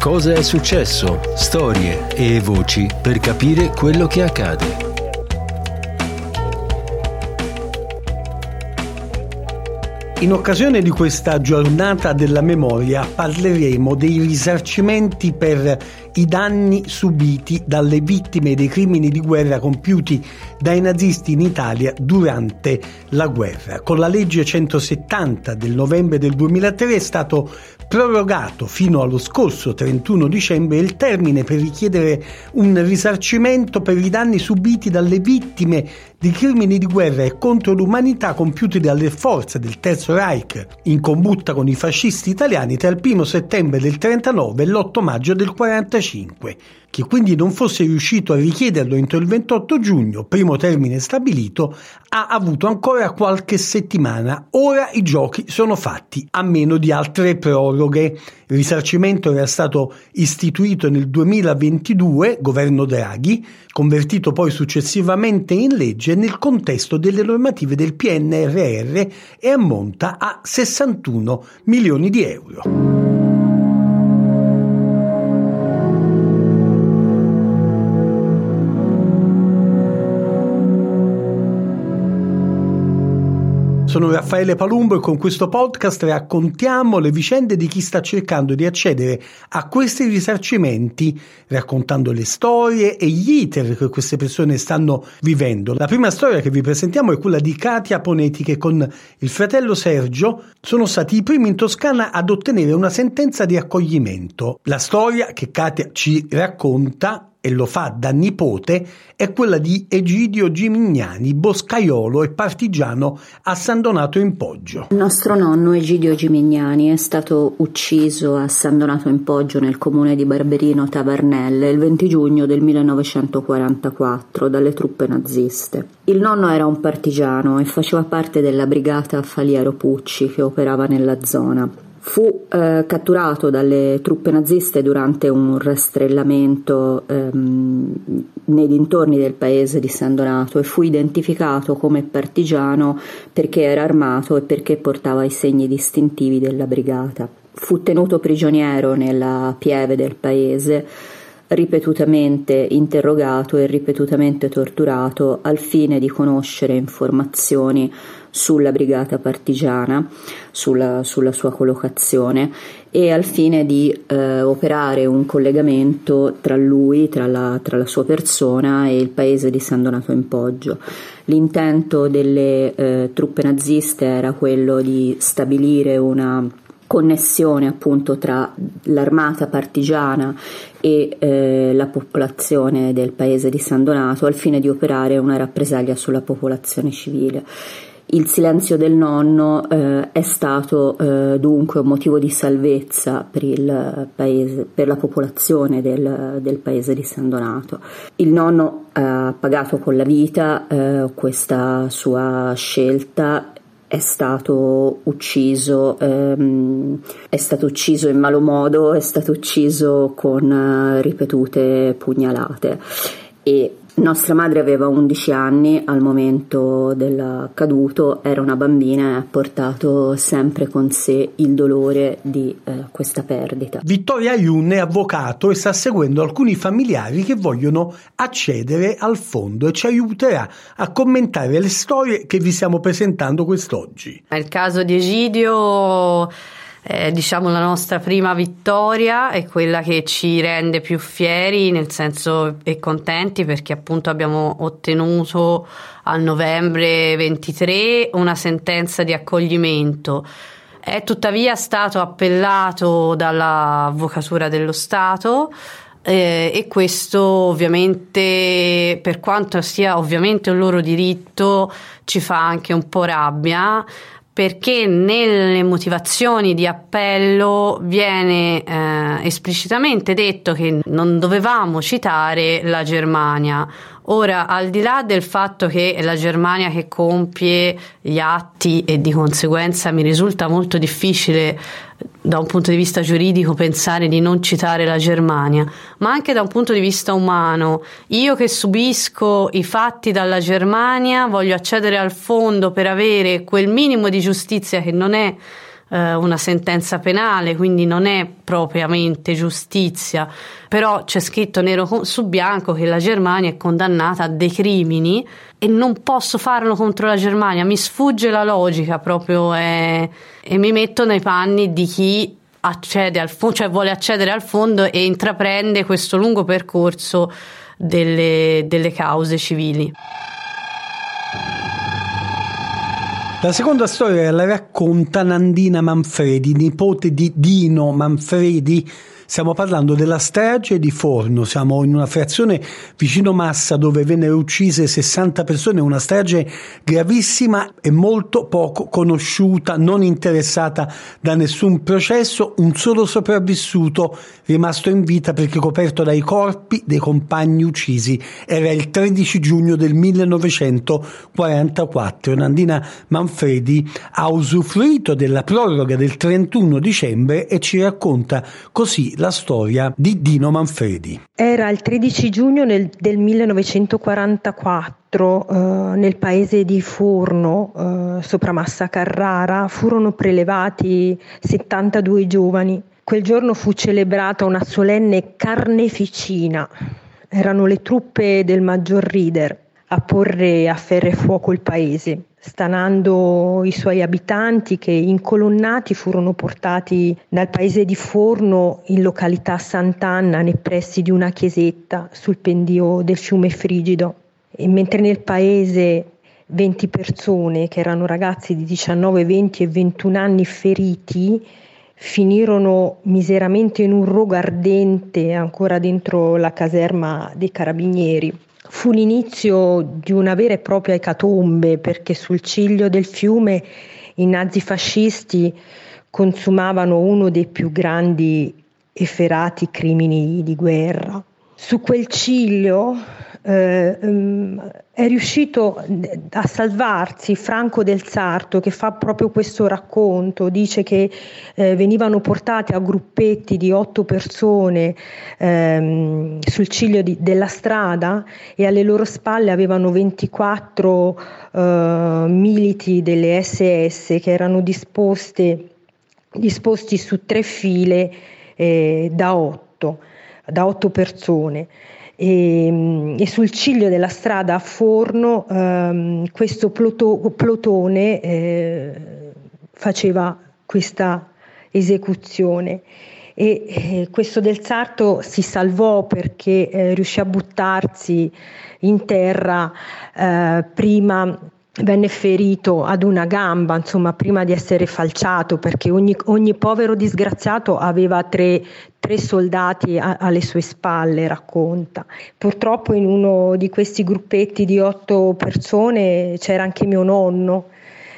Cosa è successo? Storie e voci per capire quello che accade. In occasione di questa giornata della memoria parleremo dei risarcimenti per i danni subiti dalle vittime dei crimini di guerra compiuti dai nazisti in Italia durante la guerra. Con la legge 170 del novembre del 2003 è stato prorogato fino allo scorso 31 dicembre il termine per richiedere un risarcimento per i danni subiti dalle vittime di crimini di guerra e contro l'umanità compiuti dalle forze del Terzo Reich in combutta con i fascisti italiani tra il 1 settembre del 39 e l'8 maggio del 45 che quindi non fosse riuscito a richiederlo entro il 28 giugno, primo termine stabilito, ha avuto ancora qualche settimana. Ora i giochi sono fatti, a meno di altre proroghe. Il risarcimento era stato istituito nel 2022, governo Draghi, convertito poi successivamente in legge nel contesto delle normative del PNRR e ammonta a 61 milioni di euro. Sono Raffaele Palumbo e con questo podcast raccontiamo le vicende di chi sta cercando di accedere a questi risarcimenti, raccontando le storie e gli iter che queste persone stanno vivendo. La prima storia che vi presentiamo è quella di Katia Ponetti che con il fratello Sergio sono stati i primi in Toscana ad ottenere una sentenza di accoglimento. La storia che Katia ci racconta e lo fa da nipote, è quella di Egidio Gimignani, boscaiolo e partigiano a San Donato in Poggio. Il nostro nonno Egidio Gimignani è stato ucciso a San Donato in Poggio nel comune di Barberino Tavernelle il 20 giugno del 1944 dalle truppe naziste. Il nonno era un partigiano e faceva parte della brigata Faliero Pucci che operava nella zona. Fu eh, catturato dalle truppe naziste durante un rastrellamento ehm, nei dintorni del paese di San Donato e fu identificato come partigiano perché era armato e perché portava i segni distintivi della brigata. Fu tenuto prigioniero nella pieve del paese ripetutamente interrogato e ripetutamente torturato al fine di conoscere informazioni sulla brigata partigiana, sulla, sulla sua collocazione e al fine di eh, operare un collegamento tra lui, tra la, tra la, sua persona e il paese di San Donato in Poggio. L'intento delle eh, truppe naziste era quello di stabilire una connessione appunto tra l'armata partigiana e eh, la popolazione del paese di San Donato al fine di operare una rappresaglia sulla popolazione civile. Il silenzio del nonno eh, è stato eh, dunque un motivo di salvezza per, il paese, per la popolazione del, del, paese di San Donato. Il nonno ha pagato con la vita eh, questa sua scelta è stato ucciso, ehm, è stato ucciso in malo modo, è stato ucciso con uh, ripetute pugnalate. E nostra madre aveva 11 anni al momento dell'accaduto, era una bambina e ha portato sempre con sé il dolore di eh, questa perdita. Vittoria Iun è avvocato e sta seguendo alcuni familiari che vogliono accedere al fondo e ci aiuterà a commentare le storie che vi stiamo presentando quest'oggi. Nel caso di Egidio eh, diciamo la nostra prima vittoria è quella che ci rende più fieri nel senso e contenti perché appunto abbiamo ottenuto a novembre 23 una sentenza di accoglimento. È tuttavia stato appellato dall'Avvocatura dello Stato eh, e questo ovviamente per quanto sia ovviamente un loro diritto ci fa anche un po' rabbia perché nelle motivazioni di appello viene eh, esplicitamente detto che non dovevamo citare la Germania. Ora, al di là del fatto che è la Germania che compie gli atti e di conseguenza mi risulta molto difficile da un punto di vista giuridico pensare di non citare la Germania, ma anche da un punto di vista umano. Io che subisco i fatti dalla Germania voglio accedere al fondo per avere quel minimo di giustizia che non è eh, una sentenza penale, quindi non è propriamente giustizia, però c'è scritto nero su bianco che la Germania è condannata a dei crimini e non posso farlo contro la Germania, mi sfugge la logica proprio e, e mi metto nei panni di chi accede al fondo, cioè vuole accedere al fondo e intraprende questo lungo percorso delle, delle cause civili. La seconda storia la racconta Nandina Manfredi, nipote di Dino Manfredi, Stiamo parlando della strage di Forno, siamo in una frazione vicino Massa dove vennero uccise 60 persone, una strage gravissima e molto poco conosciuta, non interessata da nessun processo, un solo sopravvissuto rimasto in vita perché coperto dai corpi dei compagni uccisi. Era il 13 giugno del 1944. Nandina Manfredi ha usufruito della proroga del 31 dicembre e ci racconta così la storia di Dino Manfredi. Era il 13 giugno nel, del 1944 eh, nel paese di Forno, eh, sopra Massa Carrara, furono prelevati 72 giovani. Quel giorno fu celebrata una solenne carneficina. Erano le truppe del maggior Rider a porre a ferro e fuoco il paese stanando i suoi abitanti che incolonnati furono portati dal paese di Forno in località Sant'Anna nei pressi di una chiesetta sul pendio del fiume Frigido. E mentre nel paese 20 persone, che erano ragazzi di 19, 20 e 21 anni feriti, finirono miseramente in un rogo ardente ancora dentro la caserma dei carabinieri. Fu l'inizio di una vera e propria ecatombe perché sul ciglio del fiume i nazifascisti consumavano uno dei più grandi efferati crimini di guerra. Su quel ciglio eh, ehm, è riuscito a salvarsi Franco del Sarto che fa proprio questo racconto, dice che eh, venivano portate a gruppetti di otto persone ehm, sul ciglio di, della strada e alle loro spalle avevano 24 eh, militi delle SS che erano disposte, disposti su tre file eh, da otto, da otto persone e, ehm, e, sul ciglio della strada a Forno ehm, questo ploto, plotone eh, faceva questa esecuzione. E eh, questo del Sarto si salvò perché eh, riuscì a buttarsi in terra eh, prima venne ferito ad una gamba, insomma, prima di essere falciato, perché ogni, ogni povero disgraziato aveva tre, tre soldati a, alle sue spalle, racconta. Purtroppo in uno di questi gruppetti di otto persone c'era anche mio nonno,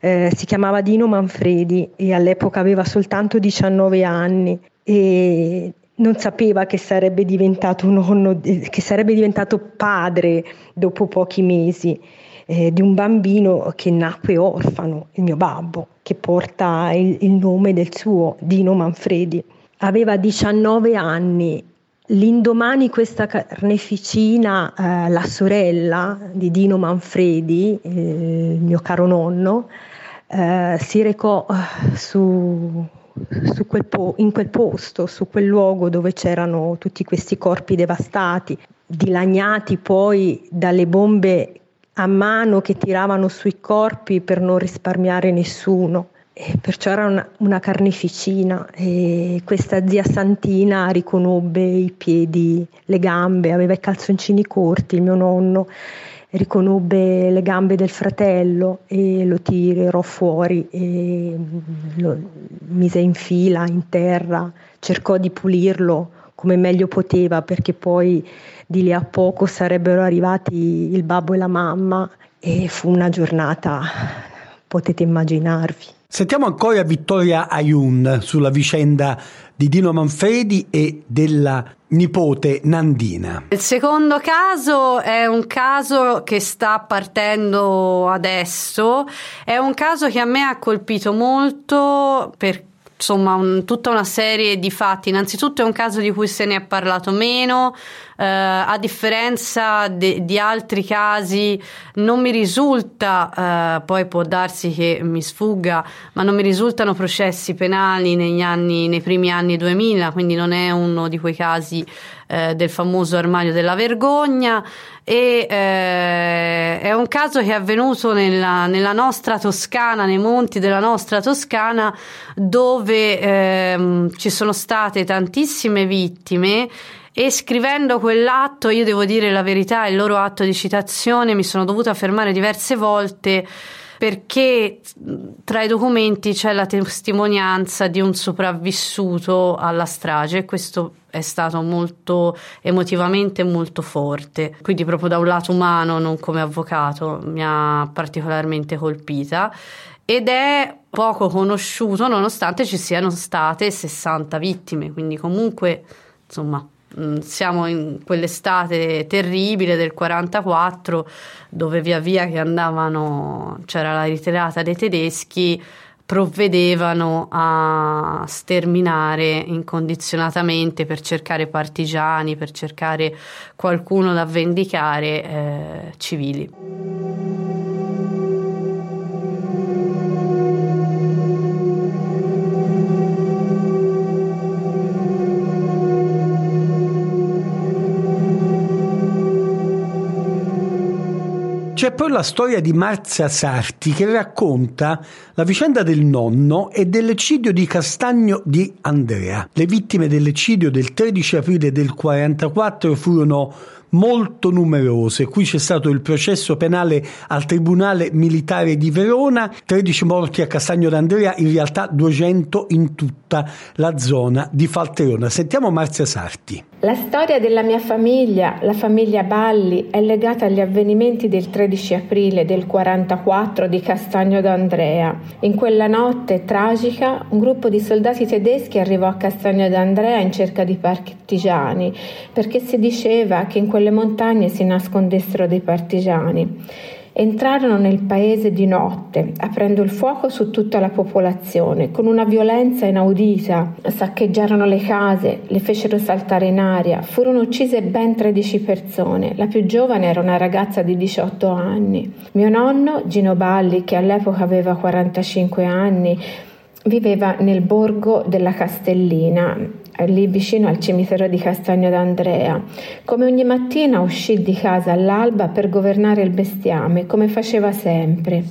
eh, si chiamava Dino Manfredi e all'epoca aveva soltanto 19 anni e non sapeva che sarebbe diventato nonno, che sarebbe diventato padre dopo pochi mesi eh, di un bambino che nacque orfano, il mio babbo, che porta il, il nome del suo, Dino Manfredi. Aveva 19 anni L'indomani questa carneficina, eh, la sorella di Dino Manfredi, eh, il mio caro nonno, eh, si recò eh, su, su quel po- in quel posto, su quel luogo dove c'erano tutti questi corpi devastati, dilaniati poi dalle bombe a mano che tiravano sui corpi per non risparmiare nessuno. E perciò era una, una, carneficina e questa zia Santina riconobbe i piedi, le gambe, aveva i calzoncini corti, il mio nonno riconobbe le gambe del fratello e lo tirò fuori e lo mise in fila in terra, cercò di pulirlo come meglio poteva perché poi di lì a poco sarebbero arrivati il babbo e la mamma e fu una giornata, potete immaginarvi. Sentiamo ancora Vittoria Ayun sulla vicenda di Dino Manfredi e della nipote Nandina. Il secondo caso è un caso che sta partendo adesso, è un caso che a me ha colpito molto perché insomma un, tutta una serie di fatti. Innanzitutto è un caso di cui se ne è parlato meno, eh, a differenza de, di altri casi non mi risulta, eh, poi può darsi che mi sfugga, ma non mi risultano processi penali negli anni, nei primi anni 2000, quindi non è uno di quei casi eh, del famoso armadio della vergogna. E eh, è un caso che è avvenuto nella, nella, nostra Toscana, nei monti della nostra Toscana, dove ehm, ci sono state tantissime vittime e scrivendo quell'atto, io devo dire la verità, il loro atto di citazione, mi sono dovuta fermare diverse volte perché tra i documenti c'è la testimonianza di un sopravvissuto alla strage e questo è stato molto emotivamente molto forte. Quindi proprio da un lato umano, non come avvocato, mi ha particolarmente colpita ed è poco conosciuto nonostante ci siano state 60 vittime, quindi comunque insomma Mm, siamo in quell'estate terribile del 44 dove via via che andavano c'era la ritirata dei tedeschi provvedevano a sterminare incondizionatamente per cercare partigiani, per cercare qualcuno da vendicare eh, civili. C'è poi la storia di Marzia Sarti che racconta la vicenda del nonno e dell'eccidio di Castagno di Andrea. Le vittime dell'eccidio del 13 aprile del 1944 furono molto numerose. Qui c'è stato il processo penale al Tribunale Militare di Verona, 13 morti a Castagno d'Andrea, in realtà 200 in tutta la zona di Falterona. Sentiamo Marzia Sarti. La storia della mia famiglia, la famiglia Balli, è legata agli avvenimenti del 13 aprile del 44 di Castagno d'Andrea. In quella notte tragica, un gruppo di soldati tedeschi arrivò a Castagno d'Andrea in cerca di partigiani, perché si diceva che in quelle montagne si nascondessero dei partigiani. Entrarono nel paese di notte, aprendo il fuoco su tutta la popolazione, con una violenza inaudita. Saccheggiarono le case, le fecero saltare in aria. Furono uccise ben 13 persone. La più giovane era una ragazza di 18 anni. Mio nonno, Gino Balli, che all'epoca aveva 45 anni, viveva nel borgo della Castellina, lì vicino al cimitero di Castagno d'Andrea. Come ogni mattina uscì di casa all'alba per governare il bestiame, come faceva sempre.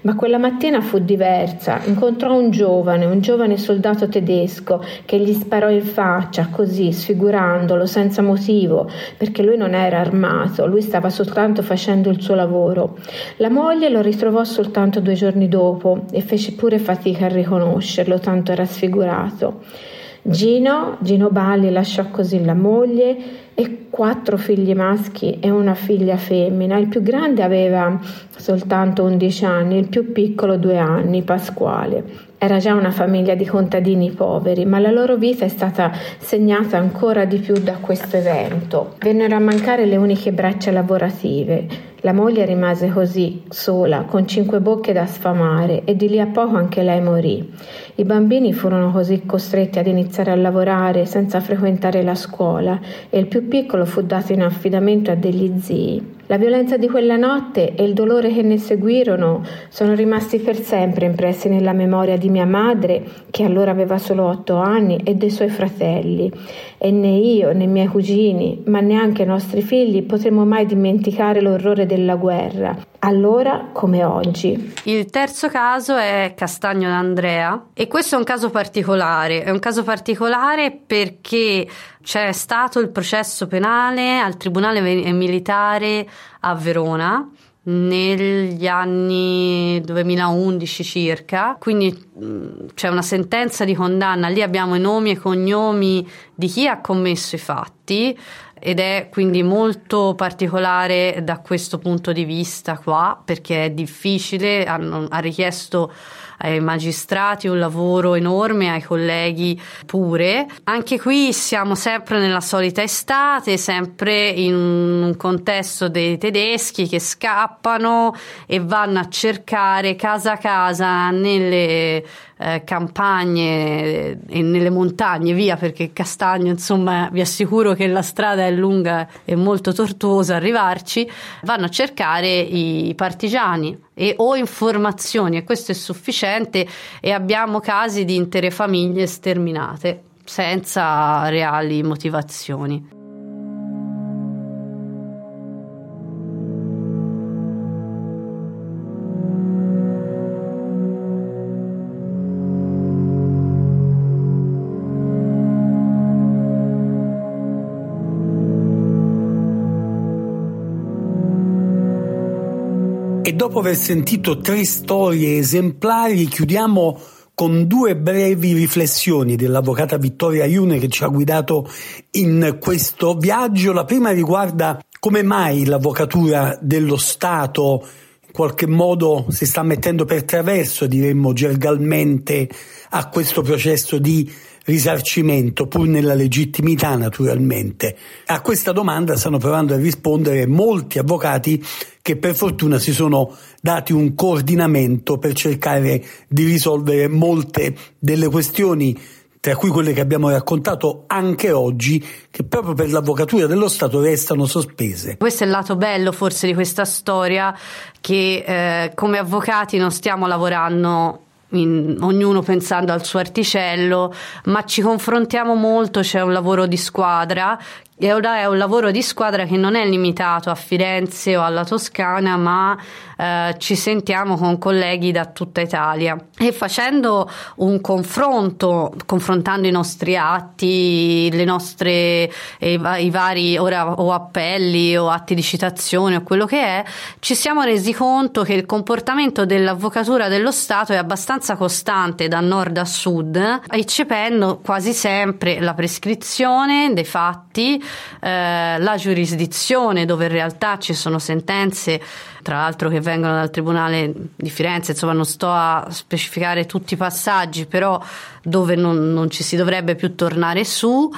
Ma quella mattina fu diversa. Incontrò un giovane, un giovane soldato tedesco, che gli sparò in faccia, così, sfigurandolo, senza motivo, perché lui non era armato, lui stava soltanto facendo il suo lavoro. La moglie lo ritrovò soltanto due giorni dopo e fece pure fatica a riconoscerlo, tanto era sfigurato. Gino, Gino Balli lasciò così la moglie e quattro figli maschi e una figlia femmina. Il più grande aveva soltanto 11 anni, il più piccolo due anni, Pasquale. Era già una famiglia di contadini poveri, ma la loro vita è stata segnata ancora di più da questo evento. Vennero a mancare le uniche braccia lavorative. La moglie rimase così, sola, con cinque bocche da sfamare, e di lì a poco anche lei morì. I bambini furono così costretti ad iniziare a lavorare senza frequentare la scuola e il più piccolo fu dato in affidamento a degli zii. La violenza di quella notte e il dolore che ne seguirono sono rimasti per sempre impressi nella memoria di mia madre, che allora aveva solo otto anni, e dei suoi fratelli. E né io né i miei cugini, ma neanche i nostri figli potremo mai dimenticare l'orrore della guerra, allora come oggi. Il terzo caso è Castagno d'Andrea e questo è un caso particolare, è un caso particolare perché c'è stato il processo penale al Tribunale Militare a Verona negli anni 2011 circa, quindi c'è una sentenza di condanna, lì abbiamo i nomi e cognomi di chi ha commesso i fatti ed è quindi molto particolare da questo punto di vista qua perché è difficile, ha richiesto ai magistrati un lavoro enorme, ai colleghi pure. Anche qui siamo sempre nella solita estate, sempre in un contesto dei tedeschi che scappano e vanno a cercare casa a casa nelle eh, campagne e nelle montagne, via perché Castagno, insomma, vi assicuro che la strada è lunga e molto tortuosa arrivarci, vanno a cercare i partigiani e, o informazioni e questo è sufficiente e abbiamo casi di intere famiglie sterminate senza reali motivazioni. E dopo aver sentito tre storie esemplari, chiudiamo con due brevi riflessioni dell'avvocata Vittoria Iune che ci ha guidato in questo viaggio. La prima riguarda come mai l'avvocatura dello Stato in qualche modo si sta mettendo per traverso, diremmo gergalmente, a questo processo di risarcimento, pur nella legittimità naturalmente. A questa domanda stanno provando a rispondere molti avvocati che per fortuna si sono dati un coordinamento per cercare di risolvere molte delle questioni tra cui quelle che abbiamo raccontato anche oggi, che proprio per l'avvocatura dello Stato restano sospese. Questo è il lato bello forse di questa storia, che eh, come avvocati non stiamo lavorando in, ognuno pensando al suo articello, ma ci confrontiamo molto, c'è un lavoro di squadra e ora è un lavoro di squadra che non è limitato a Firenze o alla Toscana, ma eh, ci sentiamo con colleghi da tutta Italia. E facendo un confronto, confrontando i nostri atti, le nostre, i, i vari ora, o appelli o atti di citazione o quello che è, ci siamo resi conto che il comportamento dell'avvocatura dello Stato è abbastanza costante da nord a sud, eccependo quasi sempre la prescrizione dei fatti eh, la giurisdizione dove in realtà ci sono sentenze tra l'altro che vengono dal Tribunale di Firenze, insomma non sto a specificare tutti i passaggi, però dove non, non ci si dovrebbe più tornare su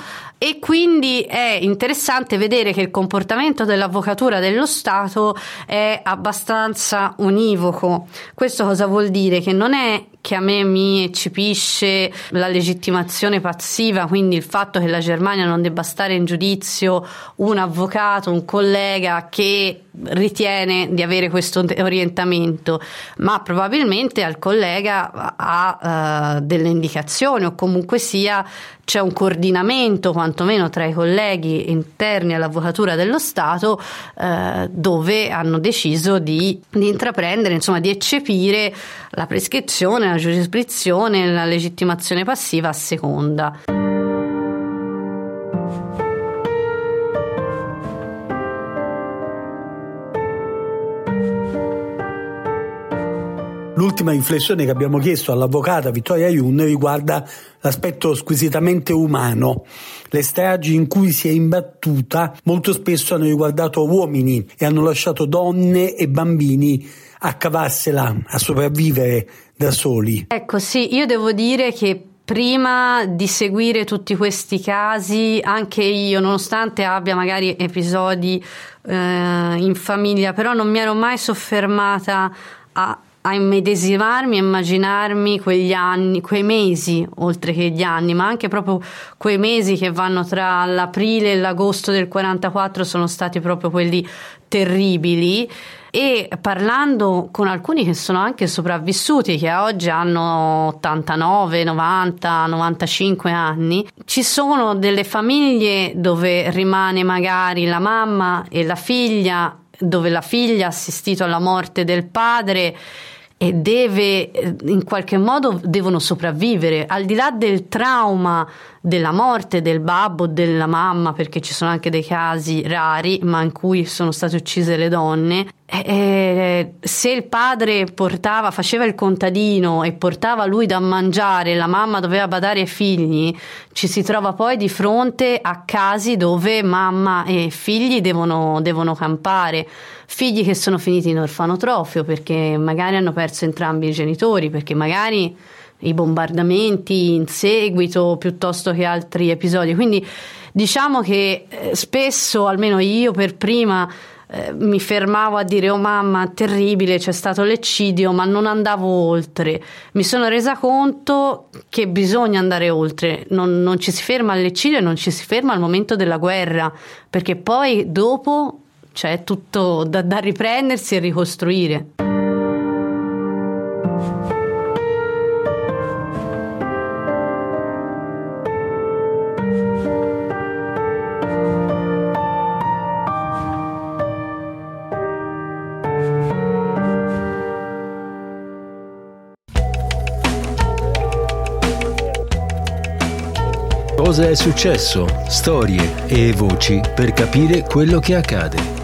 e quindi è interessante vedere che il comportamento dell'avvocatura dello Stato è abbastanza univoco. Questo cosa vuol dire? Che non è che a me mi eccepisce la legittimazione passiva, quindi il fatto che la Germania non debba stare in giudizio un avvocato, un collega che ritiene di avere questo orientamento, ma probabilmente al collega ha uh, delle indicazioni o comunque sia c'è un coordinamento quantomeno tra i colleghi interni all'avvocatura dello Stato uh, dove hanno deciso di, di intraprendere, insomma di eccepire la prescrizione, la giurisdizione, la legittimazione passiva a seconda. L'ultima riflessione che abbiamo chiesto all'avvocata Vittoria Iun riguarda l'aspetto squisitamente umano. Le stragi in cui si è imbattuta molto spesso hanno riguardato uomini e hanno lasciato donne e bambini a cavarsela, a sopravvivere da soli. Ecco, sì, io devo dire che prima di seguire tutti questi casi, anche io, nonostante abbia magari episodi eh, in famiglia, però non mi ero mai soffermata a a immedesimarmi, a immaginarmi quegli anni, quei mesi, oltre che gli anni, ma anche proprio quei mesi che vanno tra l'aprile e l'agosto del 44 sono stati proprio quelli terribili. E parlando con alcuni che sono anche sopravvissuti, che oggi hanno 89, 90, 95 anni, ci sono delle famiglie dove rimane magari la mamma e la figlia, dove la figlia ha assistito alla morte del padre e deve in qualche modo devono sopravvivere. Al di là del trauma della morte del babbo della mamma perché ci sono anche dei casi rari ma in cui sono state uccise le donne. Eh, se il padre portava, faceva il contadino e portava lui da mangiare, la mamma doveva badare ai figli, ci si trova poi di fronte a casi dove mamma e figli devono, devono campare, figli che sono finiti in orfanotrofio perché magari hanno perso entrambi i genitori, perché magari i bombardamenti in seguito piuttosto che altri episodi. Quindi diciamo che eh, spesso, almeno io per prima, eh, mi fermavo a dire oh mamma terribile c'è stato l'eccidio ma non andavo oltre mi sono resa conto che bisogna andare oltre non, non ci si ferma all'eccidio e non ci si ferma al momento della guerra perché poi dopo c'è tutto da, da riprendersi e ricostruire. Cosa è successo? Storie e voci per capire quello che accade.